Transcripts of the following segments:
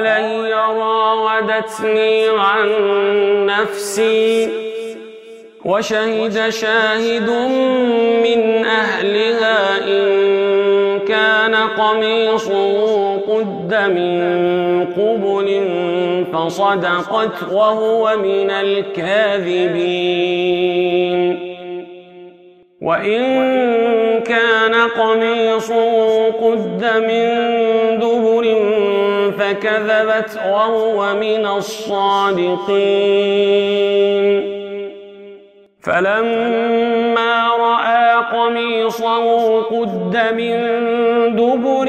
قال هي راودتني عن نفسي. وشهد شاهد من أهلها إن كان قميصه قد من قبل فصدقت وهو من الكاذبين. وإن كان قميصه قد من فكذبت وهو من الصادقين. فلما رأى قميصه قد من دبر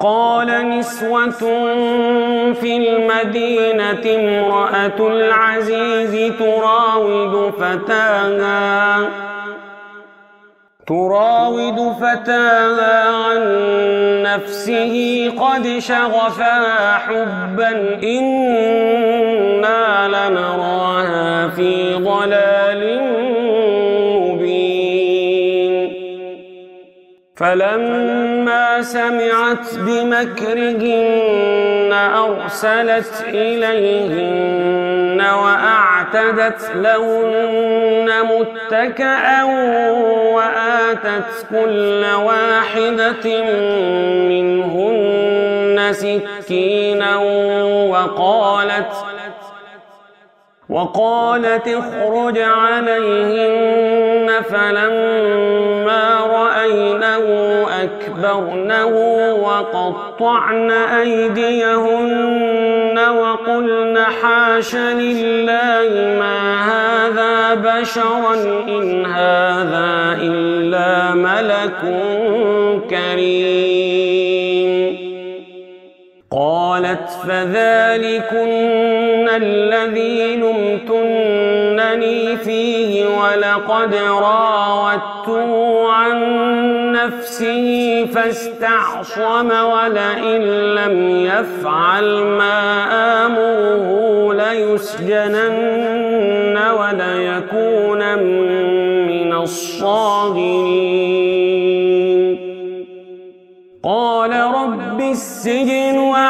وقال نسوة في المدينة امرأة العزيز تراود فتاها تراود فتاها عن نفسه قد شغفها حبا إنا لنراها في ضلال فلما سمعت بمكرهن أرسلت إليهن وأعتدت لهن متكأ وآتت كل واحدة منهن سكينا وقالت وقالت اخرج عليهن فلما أكبرنه وقطعن أيديهن وقلن حاش لله ما هذا بشرا إن هذا إلا ملك كريم قالت فذلكن الذي ولقد راودته عن نفسه فاستعصم ولئن لم يفعل ما آمره ليسجنن وليكون من الصاغرين. قال رب السجن أحب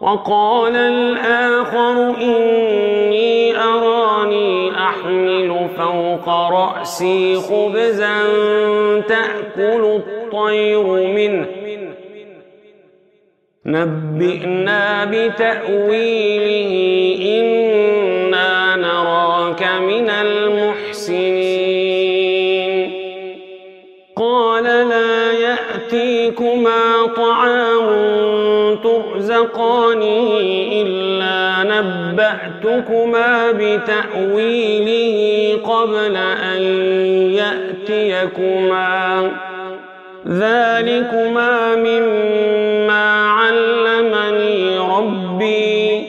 وقال الآخر إني أراني أحمل فوق رأسي خبزا تأكل الطير منه. نبئنا بتأويله إنا نراك من المحسنين. قال لا يأتيكما ترزقانه إلا نبأتكما بتأويله قبل أن يأتيكما. ذلكما مما علمني ربي.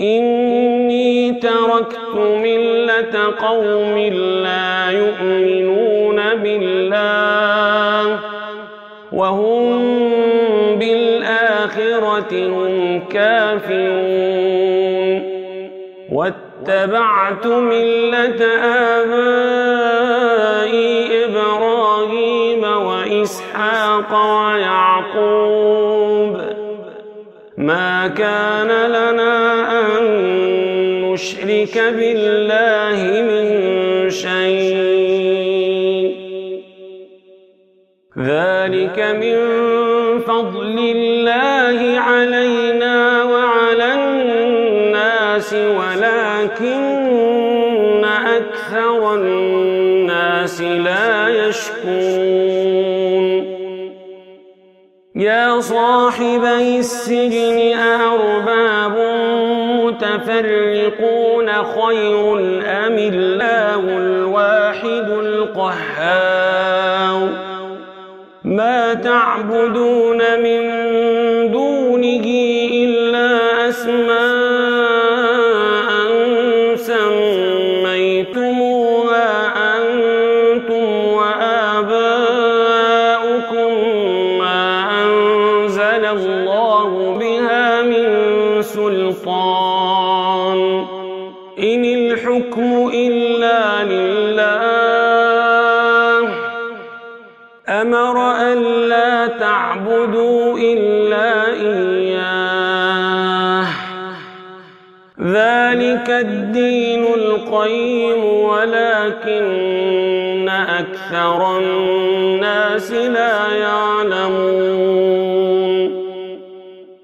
إني تركت ملة قوم لا كافرون واتبعت ملة آبائي إبراهيم وإسحاق ويعقوب. ما كان لنا أن نشرك بالله من شيء. ذلك من فضل علينا وعلى الناس ولكن أكثر الناس لا يشكرون. يا صاحبي السجن أأرباب متفرقون خير أم الله الواحد القهار؟ ما تعبدون من الحكم إلا لله. أمر أن لا تعبدوا إلا إياه. ذلك الدين القيم ولكن أكثر الناس لا